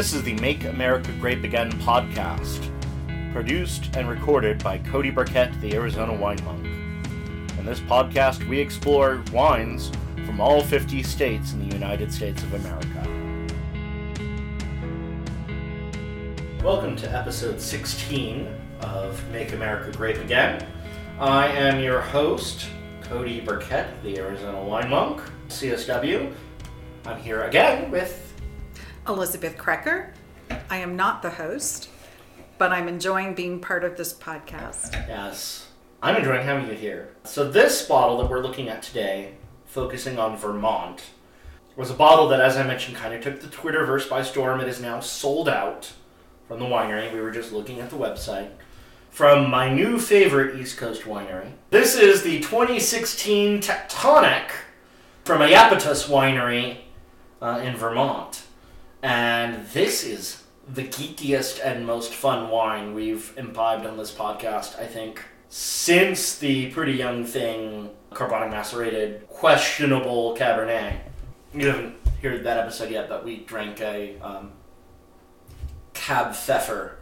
This is the Make America Grape Again podcast, produced and recorded by Cody Burkett, the Arizona Wine Monk. In this podcast, we explore wines from all 50 states in the United States of America. Welcome to episode 16 of Make America Grape Again. I am your host, Cody Burkett, the Arizona Wine Monk, CSW. I'm here again with Elizabeth Krecker. I am not the host, but I'm enjoying being part of this podcast. Yes. I'm enjoying having you here. So, this bottle that we're looking at today, focusing on Vermont, was a bottle that, as I mentioned, kind of took the Twitterverse by storm. It is now sold out from the winery. We were just looking at the website. From my new favorite East Coast winery. This is the 2016 Tectonic from Iapetus Winery uh, in Vermont. And this is the geekiest and most fun wine we've imbibed on this podcast, I think, since the pretty young thing carbonic macerated questionable Cabernet. You haven't heard that episode yet, but we drank a um, Cab Pfeffer,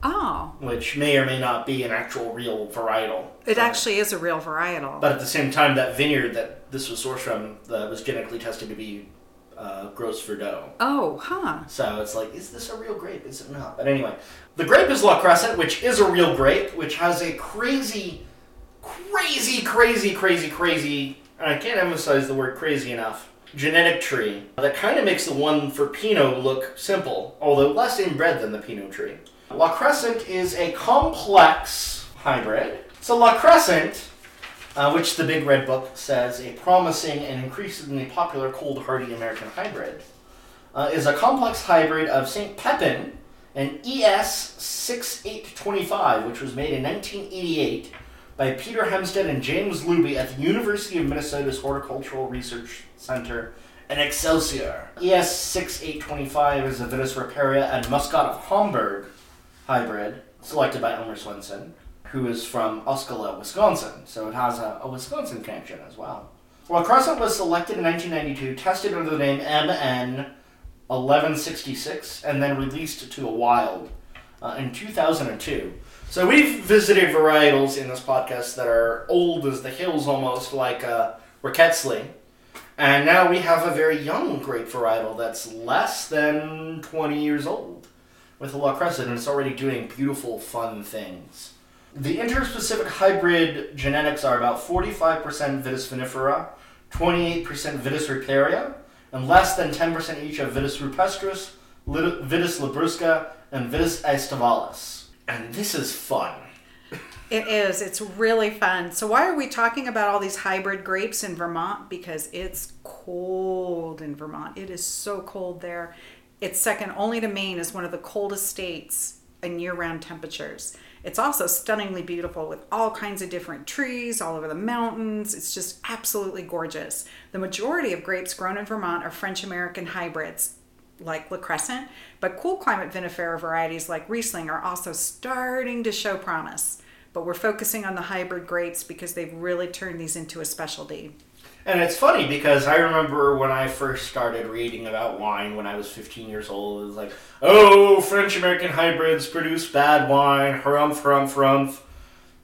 Oh, which may or may not be an actual real varietal. it actually is a real varietal. But at the same time, that vineyard that this was sourced from uh, was genetically tested to be uh, Gros Verdot. oh, huh. So it's like, is this a real grape? Is it not? But anyway, the grape is La Crescent, which is a real grape, which has a crazy, crazy, crazy, crazy, crazy, and I can't emphasize the word crazy enough, genetic tree that kind of makes the one for Pinot look simple, although less inbred than the Pinot tree. La Crescent is a complex hybrid. So La Crescent uh, which the Big Red Book says a promising and increasingly popular cold hardy American hybrid, uh, is a complex hybrid of St. Pepin and E ES 6825, which was made in 1988 by Peter Hemstad and James Luby at the University of Minnesota's Horticultural Research Center in Excelsior. E ES 6825 is a Vitis riparia and Muscat of Hamburg hybrid, selected by Elmer Swenson who is from Osceola, Wisconsin. So it has a, a Wisconsin connection as well. Well, Crescent was selected in 1992, tested under the name MN 1166, and then released to a wild uh, in 2002. So we've visited varietals in this podcast that are old as the hills almost, like uh. And now we have a very young grape varietal that's less than 20 years old with La Crescent, and it's already doing beautiful, fun things. The interspecific hybrid genetics are about 45% Vitis vinifera, 28% Vitis riparia, and less than 10% each of Vitis rupestris, Vitis labrusca, and Vitis aestivalis. And this is fun. It is. It's really fun. So, why are we talking about all these hybrid grapes in Vermont? Because it's cold in Vermont. It is so cold there. It's second only to Maine as one of the coldest states in year round temperatures. It's also stunningly beautiful with all kinds of different trees all over the mountains. It's just absolutely gorgeous. The majority of grapes grown in Vermont are French American hybrids like La Crescent, but cool climate vinifera varieties like Riesling are also starting to show promise. But we're focusing on the hybrid grapes because they've really turned these into a specialty. And it's funny because I remember when I first started reading about wine when I was 15 years old, it was like, oh, French American hybrids produce bad wine, harumph, harumph, harumph.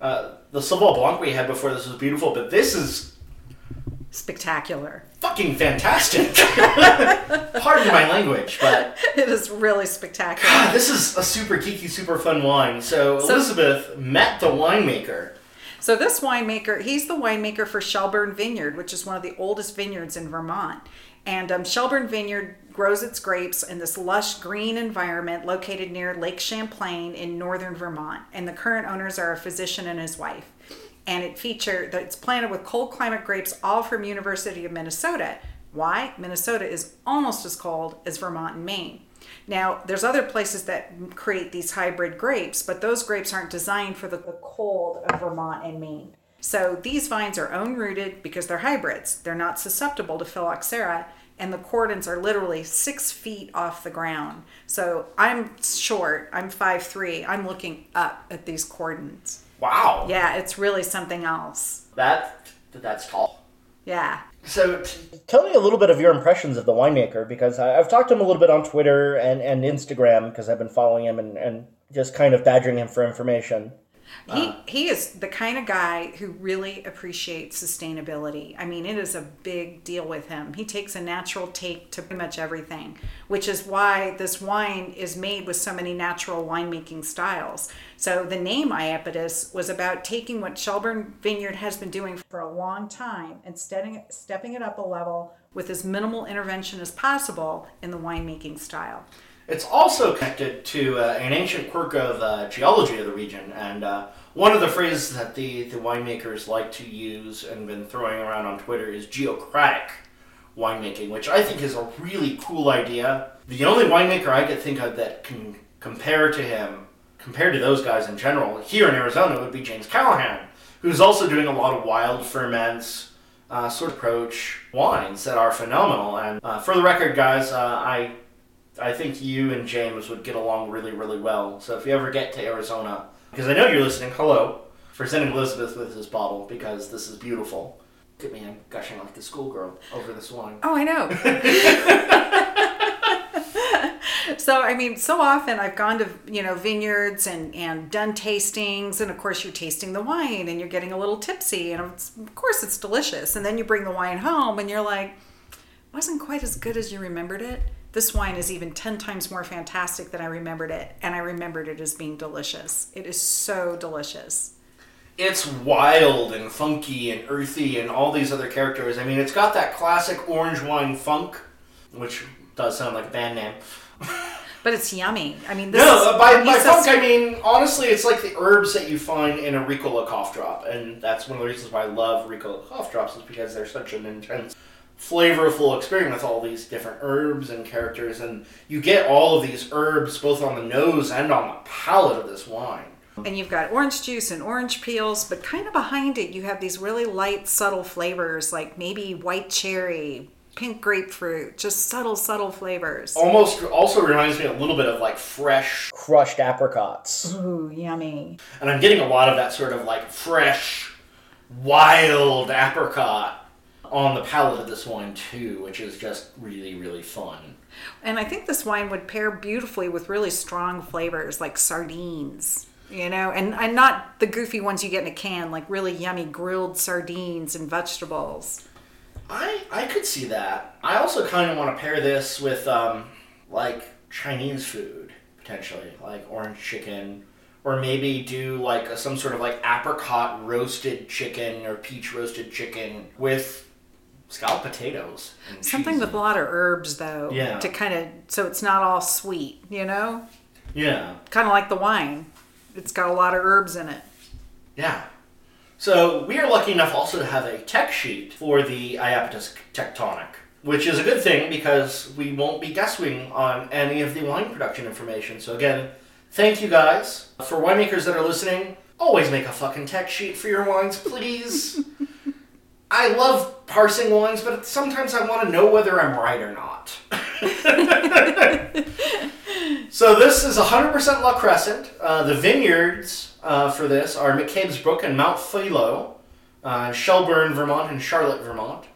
Uh, the Sauvignon Blanc we had before this was beautiful, but this is Spectacular. fucking fantastic. Pardon my language, but It is really spectacular. God, this is a super geeky, super fun wine. So, So- Elizabeth met the winemaker. So this winemaker, he's the winemaker for Shelburne Vineyard, which is one of the oldest vineyards in Vermont. And um, Shelburne Vineyard grows its grapes in this lush green environment located near Lake Champlain in northern Vermont. And the current owners are a physician and his wife. And it featured it's planted with cold climate grapes, all from University of Minnesota. Why? Minnesota is almost as cold as Vermont and Maine. Now, there's other places that create these hybrid grapes, but those grapes aren't designed for the, cold of Vermont and Maine. So these vines are own rooted because they're hybrids. They're not susceptible to phylloxera, and the cordons are literally six feet off the ground. So I'm short, I'm 5'3, I'm looking up at these cordons. Wow. Yeah, it's really something else. That that's tall. Yeah. So, tell me a little bit of your impressions of the winemaker because I, I've talked to him a little bit on Twitter and, and Instagram because I've been following him and, and just kind of badgering him for information. He uh. he is the kind of guy who really appreciates sustainability. I mean, it is a big deal with him. He takes a natural take to pretty much everything, which is why this wine is made with so many natural winemaking styles. So the name Iapetus was about taking what Shelburne Vineyard has been doing for a long time and stepping stepping it up a level with as minimal intervention as possible in the winemaking style. It's also connected to uh, an ancient quirk of uh, geology of the region, and uh, one of the phrases that the, the winemakers like to use and been throwing around on Twitter is geocratic winemaking, which I think is a really cool idea. The only winemaker I could think of that can compare to him, compared to those guys in general, here in Arizona would be James Callahan, who's also doing a lot of wild ferments, uh, sort of approach wines that are phenomenal. And uh, for the record, guys, uh, I I think you and James would get along really, really well. So if you ever get to Arizona, because I know you're listening, hello, for sending Elizabeth with this bottle because this is beautiful. Look at me, I'm gushing like a schoolgirl over this wine. Oh, I know. so I mean, so often I've gone to you know vineyards and and done tastings, and of course you're tasting the wine and you're getting a little tipsy, and it's, of course it's delicious. And then you bring the wine home, and you're like, wasn't quite as good as you remembered it. This wine is even 10 times more fantastic than I remembered it, and I remembered it as being delicious. It is so delicious. It's wild and funky and earthy and all these other characters. I mean, it's got that classic orange wine funk, which does sound like a band name. But it's yummy. I mean, this No, is, uh, by, by funk I mean honestly, it's like the herbs that you find in a Ricola cough drop, and that's one of the reasons why I love Ricola cough drops is because they're such an intense, flavorful experience with all these different herbs and characters, and you get all of these herbs both on the nose and on the palate of this wine. and you've got orange juice and orange peels, but kind of behind it, you have these really light, subtle flavors like maybe white cherry, pink grapefruit, just subtle, subtle flavors. Almost also reminds me a little bit of like fresh crushed apricots. Ooh, yummy. And I'm getting a lot of that sort of like fresh, wild apricot on the palate of this wine too, which is just really, really fun. And I think this wine would pair beautifully with really strong flavors like sardines, you know, and, and not the goofy ones you get in a can, like really yummy grilled sardines and vegetables. I I could see that. I also kind of want to pair this with um like Chinese food potentially, like orange chicken, or maybe do like a, some sort of like apricot roasted chicken or peach roasted chicken with scalloped potatoes. Something cheese. with a lot of herbs, though, Yeah. to kind of so it's not all sweet, you know, yeah. kind of like the wine. It's got a lot of herbs in it. Yeah. So we are lucky enough also to have a tech sheet for the Iapetus tectonic, which is a good thing because we won't be guessing on any of the wine production information. So again, thank you guys. For winemakers that are listening, always make a fucking tech sheet for your wines, please. I love parsing wines, but sometimes I want to know whether I'm right or not. So this is 100% La Crescent. Uh, the vineyards uh, for this are McCabe's Brook and Mount Philo, uh, Shelburne, Vermont, and Charlotte, Vermont.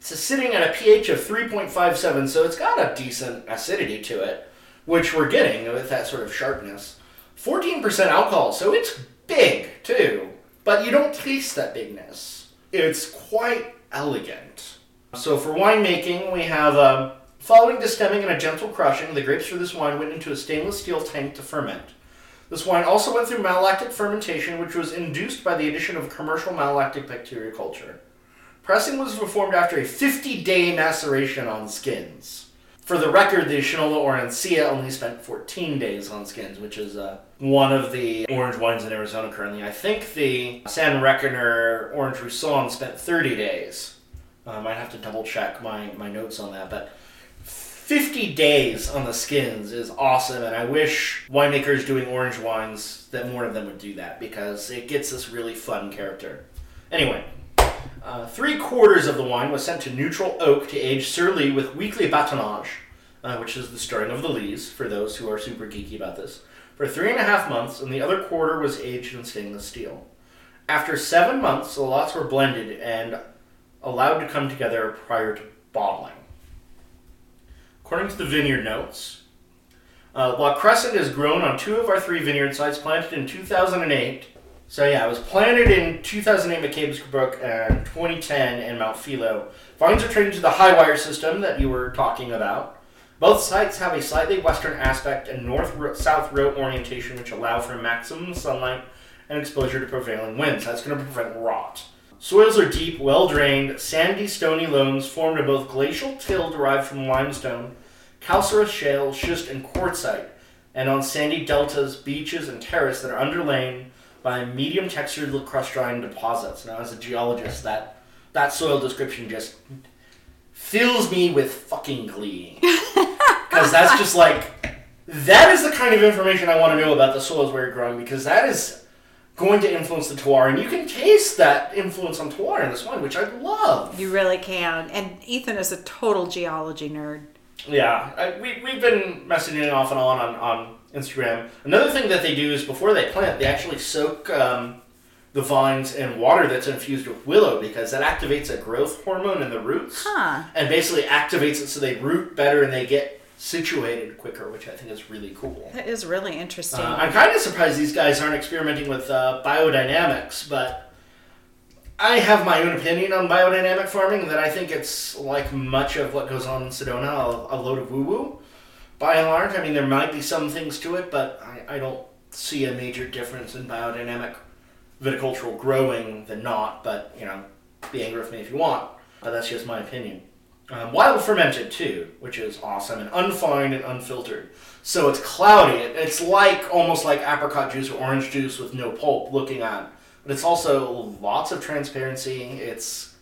It's sitting at a pH of 3.57, so it's got a decent acidity to it, which we're getting with that sort of sharpness. 14% alcohol, so it's big too, but you don't taste that bigness. It's quite elegant. So for winemaking, we have um, following destemming and a gentle crushing, the grapes for this wine went into a stainless steel tank to ferment. This wine also went through malolactic fermentation, which was induced by the addition of commercial malolactic bacteria culture. Pressing was performed after a 50-day maceration on skins. For the record, the Shinola Orancia only spent 14 days on skins, which is uh, one of the orange wines in Arizona currently. I think the Sand-Reckoner Orange Rousson spent 30 days. I might have to double check my, my notes on that, but 50 days on the skins is awesome, and I wish winemakers doing orange wines that more of them would do that because it gets this really fun character. Anyway, uh, three quarters of the wine was sent to neutral oak to age sur lie with weekly batonnage, uh, which is the stirring of the lees for those who are super geeky about this, for three and a half months, and the other quarter was aged in stainless steel. After seven months, the lots were blended, and allowed to come together prior to bottling. According to the vineyard notes, uh, La Crescent is grown on two of our three vineyard sites planted in 2008. So yeah, it was planted in 2008 McCabe's Brook and 2010 in Mount Philo. Vines are trained to the high wire system that you were talking about. Both sites have a slightly western aspect and north-south row orientation, which allow for maximum sunlight and exposure to prevailing winds. That's going to prevent rot. Soils are deep, well drained, sandy, stony loams formed of both glacial till derived from limestone, calcareous shale, schist, and quartzite, and on sandy deltas, beaches, and terrace that are underlain by medium textured lacustrine deposits. Now, as a geologist, that that soil description just fills me with fucking glee. Because that's just like, that is the kind of information I want to know about the soils where you're growing, because that is going to influence the terroir. And you can taste that influence on terroir in this wine, which I love. You really can. And Ethan is a total geology nerd. Yeah, I, we, we've been messaging off and on, on on Instagram. Another thing that they do is before they plant, they actually soak um, the vines in water that's infused with willow because that activates a growth hormone in the roots Huh. and basically activates it so they root better and they get situated quicker, which I think is really cool. That is really interesting. Uh, I'm kind of surprised these guys aren't experimenting with uh, biodynamics, but I have my own opinion on biodynamic farming that I think it's like much of what goes on in Sedona, a, a load of woo woo. By and large, I mean, there might be some things to it, but I, I don't see a major difference in biodynamic viticultural growing than not, but, you know, be angry with me if you want, but that's just my opinion. Um, wild fermented too, which is awesome, and unfined and unfiltered. So it's cloudy. It- It's like almost like apricot juice or orange juice with no pulp looking at, but it's also lots of transparency. It's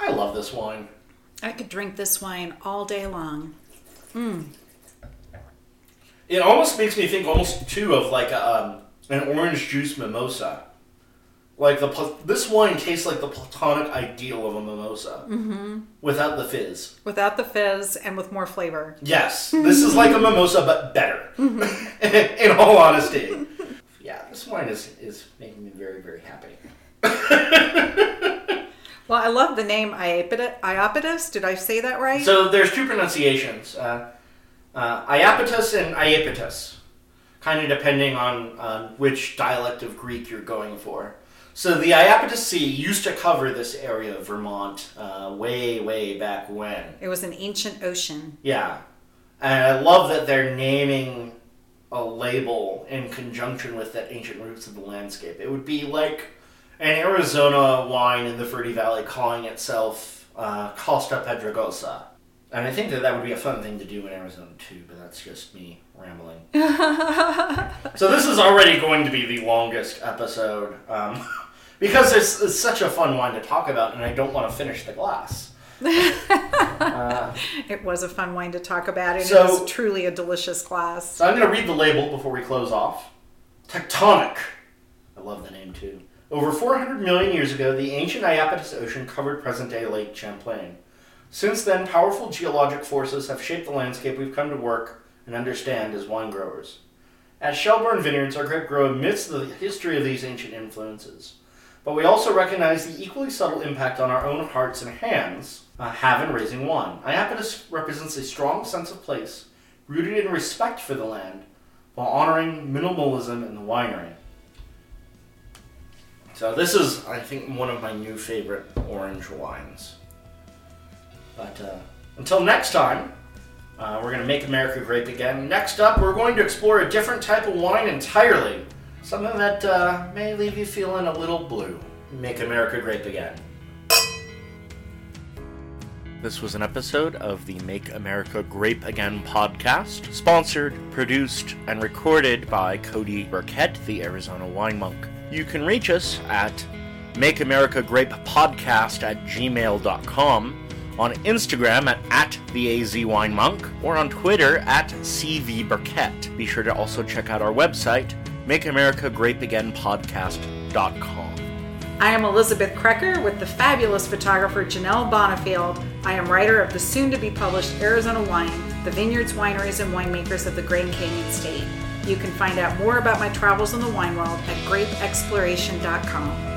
I love this wine. I could drink this wine all day long. Mm. It almost makes me think almost too of like a, um, an orange juice mimosa. Like the this wine tastes like the platonic ideal of a mimosa mm-hmm. without the fizz. Without the fizz and with more flavor. Yes, this is like a mimosa, but better. Mm-hmm. In all honesty, yeah, this wine is is making me very very happy. Well, I love the name Iapetus. Did I say that right? So there's two pronunciations, uh, uh, Iapetus and Iapetus, kind of depending on on which dialect of Greek you're going for. So the Iapetus Sea used to cover this area of Vermont uh, way way back when. it was an ancient ocean. Yeah. And I love that they're naming a label in conjunction with the ancient roots of the landscape. It would be like an Arizona wine in the Verde Valley calling itself uh, Costa Pedregosa. And I think that that would be a fun thing to do in Arizona too, but that's just me rambling. so this is already going to be the longest episode um, because it's, it's such a fun wine to talk about, and I don't want to finish the glass. uh, It was a fun wine to talk about, and So- it was truly a delicious glass. So I'm going to read the label before we close off. Tectonic. I love the name too. Over 400 million years ago, the ancient Iapetus Ocean covered present day Lake Champlain. Since then, powerful geologic forces have shaped the landscape we've come to work and understand as wine growers. At Shelburne Vineyards, our grape grow amidst the history of these ancient influences. But we also recognize the equally subtle impact on our own hearts and hands uh, have in raising wine. Iapetus represents a strong sense of place, rooted in respect for the land, while honoring minimalism in the winery. So this is, I think, one of my new favorite orange wines. But uh, until next time, uh, we're going to make America grape again. Next up, we're going to explore a different type of wine entirely. Something that uh, may leave you feeling a little blue. Make America grape again. This was an episode of the Make America Grape Again podcast, sponsored, produced, and recorded by Cody Burkett, the Arizona Wine Monk. You can reach us at Make America Grape Podcast at gmail.com, on Instagram at, at the or on Twitter at CV Burkett. Be sure to also check out our website, MakeAmericaGrapeAgainPodcast.com. I am Elizabeth Krecker with the fabulous photographer Janelle Bonifield. I am writer of the soon to be published Arizona Wine, the vineyards, wineries, and winemakers of the Grand Canyon State. You can find out more about my travels in the wine world at grapeexploration.com.